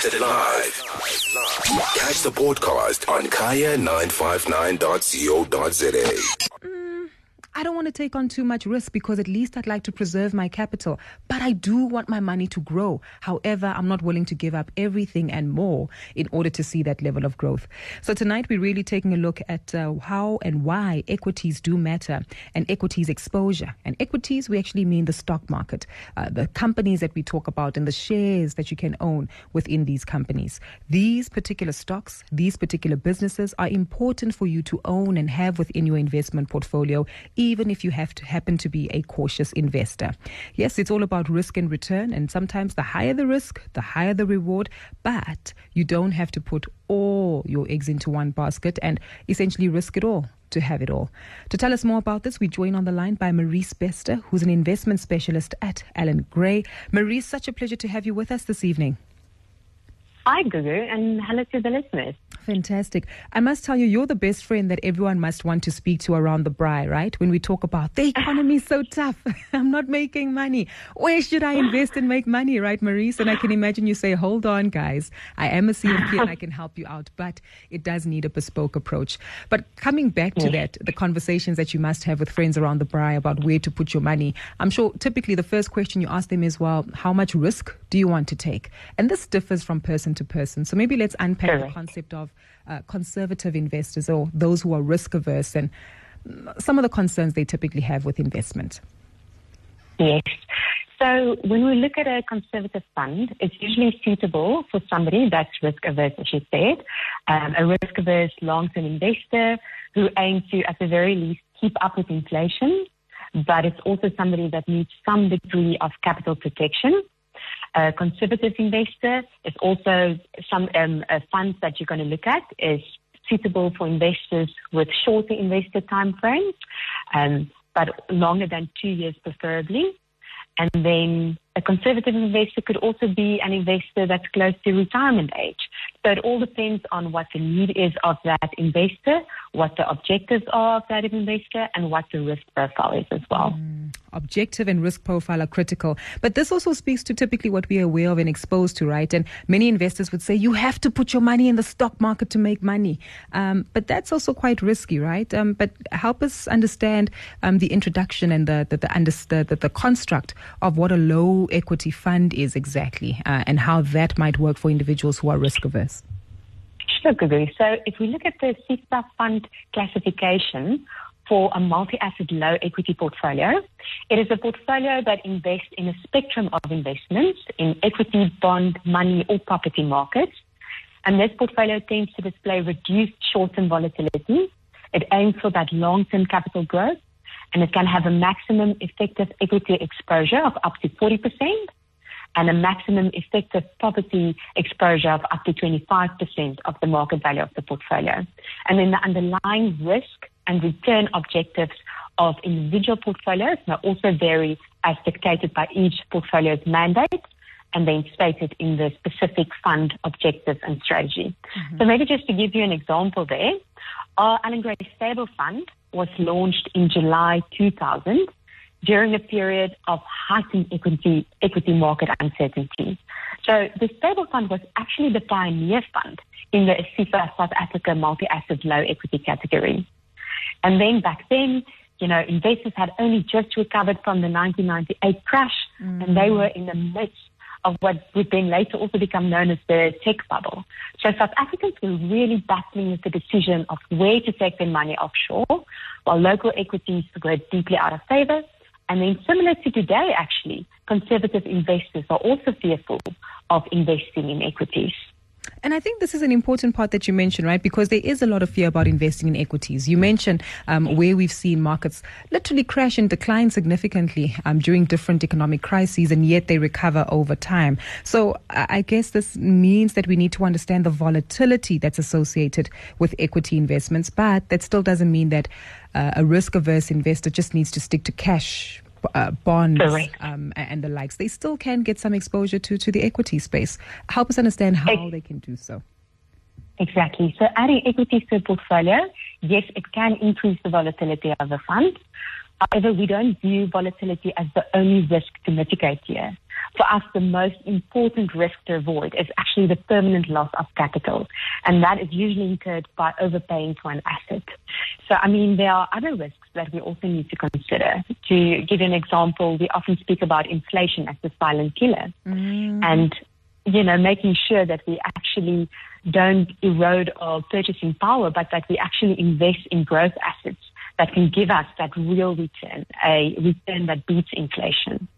broadcasted live. Catch the podcast on kaya959.co.za. I don't want to take on too much risk because at least I'd like to preserve my capital. But I do want my money to grow. However, I'm not willing to give up everything and more in order to see that level of growth. So tonight we're really taking a look at uh, how and why equities do matter and equities exposure. And equities, we actually mean the stock market, uh, the companies that we talk about and the shares that you can own within these companies. These particular stocks, these particular businesses are important for you to own and have within your investment portfolio even if you have to happen to be a cautious investor. Yes, it's all about risk and return, and sometimes the higher the risk, the higher the reward, but you don't have to put all your eggs into one basket and essentially risk it all to have it all. To tell us more about this, we join on the line by Marise Bester, who's an investment specialist at Allan Gray. Marise, such a pleasure to have you with us this evening. Hi, Gugu, and hello to the listeners. Fantastic. I must tell you, you're the best friend that everyone must want to speak to around the braai, right? When we talk about the economy is so tough, I'm not making money. Where should I invest and make money, right, Marise? And I can imagine you say, hold on, guys. I am a CFP and I can help you out, but it does need a bespoke approach. But coming back to that, the conversations that you must have with friends around the braai about where to put your money, I'm sure typically the first question you ask them is, well, how much risk do you want to take? And this differs from person to person. So maybe let's unpack Correct. the concept of uh, conservative investors or those who are risk averse and some of the concerns they typically have with investment. Yes. So when we look at a conservative fund, it's usually suitable for somebody that's risk averse, as you said, um, a risk averse long-term investor who aims to, at the very least, keep up with inflation, but it's also somebody that needs some degree of capital protection. A conservative investor is also some um, funds that you're going to look at is suitable for investors with shorter investor time frames, um, but longer than two years preferably. And then a conservative investor could also be an investor that's close to retirement age. So it all depends on what the need is of that investor, what the objectives are of that investor, and what the risk profile is as well. Objective and risk profile are critical. But this also speaks to typically what we are aware of and exposed to, right? And many investors would say you have to put your money in the stock market to make money. Um, but that's also quite risky, right? Um, but help us understand um, the introduction and the, the, the, the, the, construct of what a low equity fund is exactly uh, and how that might work for individuals who are risk averse. Sure, Gugu. So if we look at the ASISA fund classification for a multi-asset low equity portfolio, it is a portfolio that invests in a spectrum of investments in equity, bond, money, or property markets. And this portfolio tends to display reduced short-term volatility. It aims for that long-term capital growth, and it can have a maximum effective equity exposure of up to 40% and a maximum effective property exposure of up to 25% of the market value of the portfolio. And then the underlying risk and return objectives of individual portfolios may also vary as dictated by each portfolio's mandate and then stated in the specific fund objectives and strategy. Mm-hmm. So maybe just to give you an example there, our Allan Gray Stable Fund was launched in July 2000 during a period of heightened equity, equity market uncertainty. So the stable fund was actually the pioneer fund in the ASISA South Africa multi-asset low equity category. And then back then, you know, investors had only just recovered from the 1998 crash and they were in the midst of what would then later also become known as the tech bubble. So South Africans were really battling with the decision of where to take their money offshore, while local equities were deeply out of favor. And then similar to today, actually, conservative investors are also fearful of investing in equities. And I think this is an important part that you mentioned, right? Because there is a lot of fear about investing in equities. You mentioned um, where we've seen markets literally crash and decline significantly um, during different economic crises, and yet they recover over time. So I guess this means that we need to understand the volatility that's associated with equity investments, but that still doesn't mean that uh, a risk averse investor just needs to stick to cash. Uh, bonds um, and the likes, they still can get some exposure to, to the equity space. Help us understand how Ex- they can do so. Exactly. So adding equities to a portfolio, yes, it can increase the volatility of the fund. However, we don't view volatility as the only risk to mitigate here. For us, the most important risk to avoid is actually the permanent loss of capital. And that is usually incurred by overpaying for an asset. So, I mean, there are other risks that we also need to consider. To give an example, we often speak about inflation as the silent killer. Mm. And, you know, making sure that we actually don't erode our purchasing power, but that we actually invest in growth assets that can give us that real return, a return that beats inflation.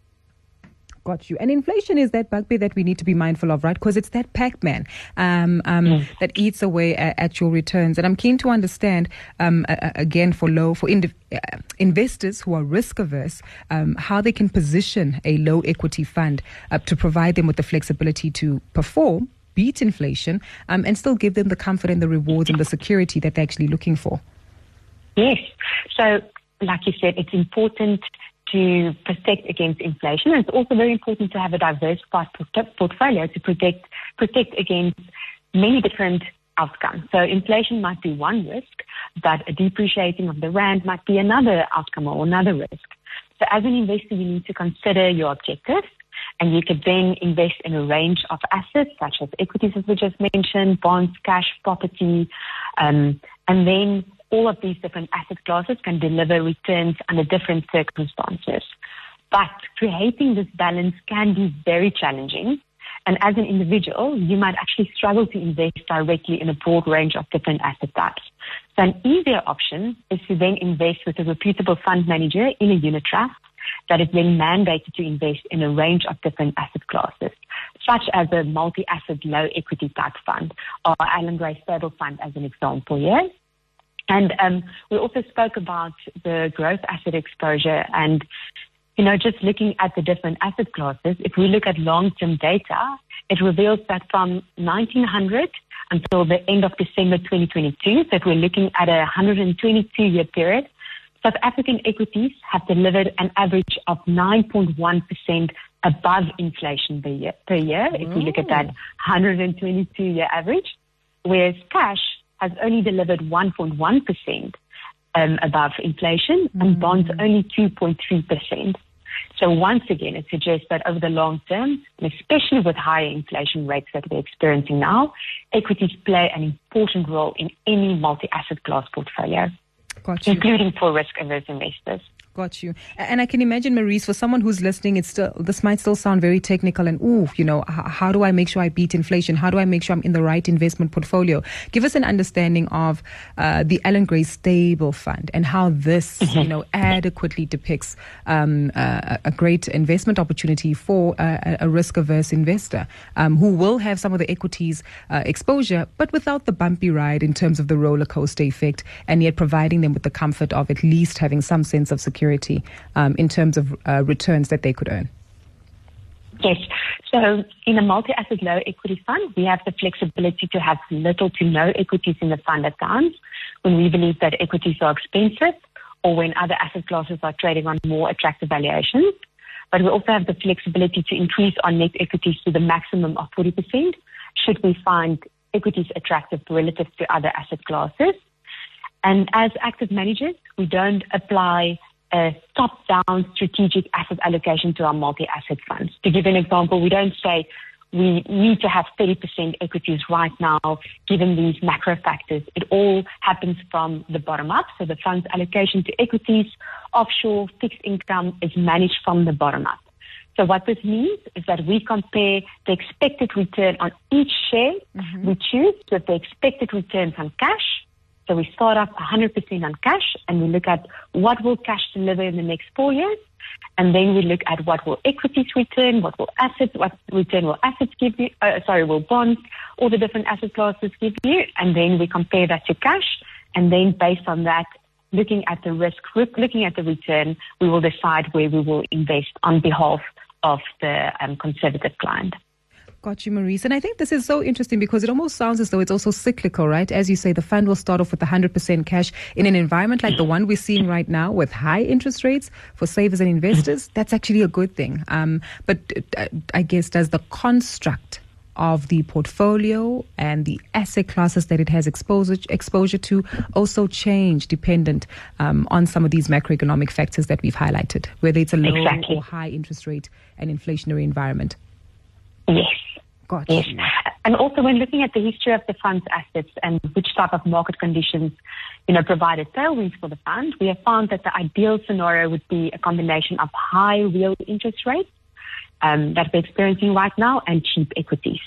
Got you. And inflation is that bugbear that we need to be mindful of, right? Because it's that Pac-Man um, um, mm. that eats away at, at, your returns. And I'm keen to understand, um, uh, again, for low for uh, investors who are risk averse, um, how they can position a low equity fund uh, to provide them with the flexibility to perform, beat inflation, um, and still give them the comfort and the rewards and the security that they're actually looking for. Yes. So, like you said, it's important to protect against inflation. And it's also very important to have a diversified portfolio to protect protect against many different outcomes. So inflation might be one risk, but a depreciating of the rand might be another outcome or another risk. So as an investor, you need to consider your objectives and you could then invest in a range of assets such as equities, as we just mentioned, bonds, cash, property, um, and then all of these different asset classes can deliver returns under different circumstances. But creating this balance can be very challenging. And as an individual, you might actually struggle to invest directly in a broad range of different asset types. So an easier option is to then invest with a reputable fund manager in a unit trust that is then mandated to invest in a range of different asset classes, such as a multi-asset low equity type fund or Allan Gray stable fund as an example, yes? And um, we also spoke about the growth asset exposure and, you know, just looking at the different asset classes, if we look at long-term data, it reveals that from 1900 until the end of December 2022, so if we're looking at a 122-year period, South African equities have delivered an average of 9.1% above inflation per year, per year if we look at that 122-year average, whereas cash has only delivered 1.1% um, above inflation mm. and bonds only 2.3%. So once again, it suggests that over the long term, and especially with higher inflation rates that we're experiencing now, equities play an important role in any multi-asset class portfolio, including for risk-averse investors. Got you. And I can imagine, Marise, for someone who's listening, it's still this might still sound very technical and ooh, you know, how do I make sure I beat inflation? How do I make sure I'm in the right investment portfolio? Give us an understanding of uh, the Allan Gray Stable Fund and how this, mm-hmm. you know, adequately depicts um, uh, a great investment opportunity for a, a risk-averse investor um, who will have some of the equities uh, exposure, but without the bumpy ride in terms of the roller coaster effect, and yet providing them with the comfort of at least having some sense of security security um, in terms of uh, returns that they could earn? Yes. So in a multi-asset low equity fund, we have the flexibility to have little to no equities in the fund at times when we believe that equities are expensive or when other asset classes are trading on more attractive valuations. But we also have the flexibility to increase our net equities to the maximum of 40% should we find equities attractive relative to other asset classes. And as active managers, we don't apply a top-down strategic asset allocation to our multi-asset funds. To give an example, we don't say we need to have 30% equities right now, given these macro factors. It all happens from the bottom up. So the fund's allocation to equities, offshore, fixed income is managed from the bottom up. So what this means is that we compare the expected return on each share mm-hmm. we choose with the expected returns on cash so we start off 100% on cash and we look at what will cash deliver in the next four years. And then we look at what will equities return, what will assets, what return will assets give you, uh, sorry, will bonds, all the different asset classes give you. And then we compare that to cash. And then based on that, looking at the risk, looking at the return, we will decide where we will invest on behalf of the um, conservative client. Got you, Marise. And I think this is so interesting because it almost sounds as though it's also cyclical, right? As you say, the fund will start off with 100% cash in an environment like the one we're seeing right now with high interest rates for savers and investors. That's actually a good thing. Um, but uh, I guess does the construct of the portfolio and the asset classes that it has exposure exposure to also change dependent um, on some of these macroeconomic factors that we've highlighted, whether it's a low exactly. or high interest rate and inflationary environment. Yes. Yes. And also when looking at the history of the fund's assets and which type of market conditions, you know, provided tailwinds for the fund, we have found that the ideal scenario would be a combination of high real interest rates um, that we're experiencing right now and cheap equities.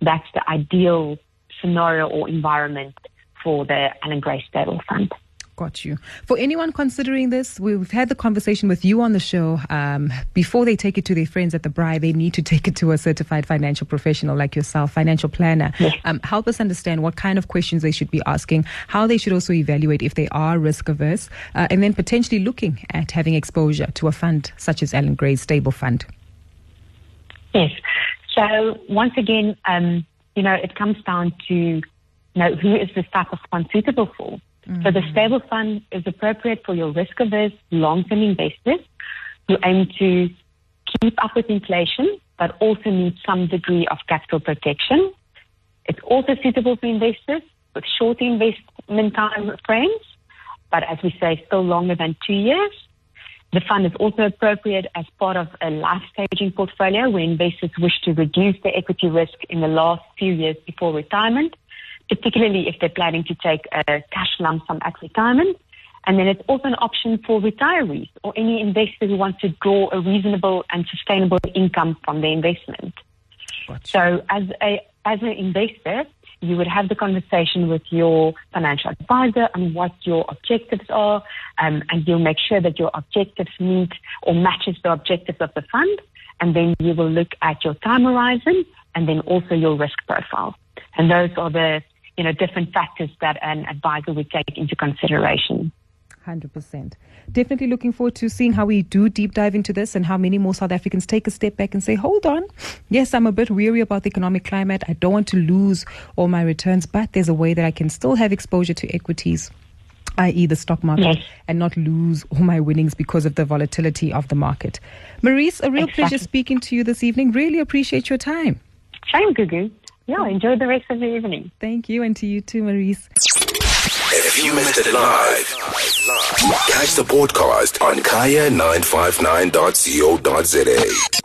That's the ideal scenario or environment for the Allan Gray Stable Fund. Got you. For anyone considering this, we've had the conversation with you on the show. Um, before they take it to their friends at the braai, they need to take it to a certified financial professional like yourself, financial planner. Yes. Um, help us understand what kind of questions they should be asking, how they should also evaluate if they are risk averse, uh, and then potentially looking at having exposure to a fund such as Allan Gray's stable fund. Yes. So once again, um, you know, it comes down to, you know, who is this type of fund suitable for? So the stable fund is appropriate for your risk averse long-term investors who aim to keep up with inflation, but also need some degree of capital protection. It's also suitable for investors with short investment time frames, but as we say, still longer than two years. The fund is also appropriate as part of a life staging portfolio where investors wish to reduce their equity risk in the last few years before retirement, particularly if they're planning to take a cash lump sum at retirement. And then it's also an option for retirees or any investor who wants to draw a reasonable and sustainable income from their investment. Got you. So as a as an investor, you would have the conversation with your financial advisor on what your objectives are, um, and you'll make sure that your objectives meet or matches the objectives of the fund. And then you will look at your time horizon and then also your risk profile. And those are the you know different factors that an advisor would take into consideration. 100%. Definitely looking forward to seeing how we do deep dive into this and how many more South Africans take a step back and say, hold on. Yes, I'm a bit weary about the economic climate. I don't want to lose all my returns, but there's a way that I can still have exposure to equities. I.e., the stock market, Yes. and not lose all my winnings because of the volatility of the market. Marise, a real pleasure speaking to you this evening. Really appreciate your time. Shame, Gugu. Yeah, enjoy the rest of the evening. Thank you, and to you too, Marise. If you missed it live, catch the podcast on kaya959.co.za.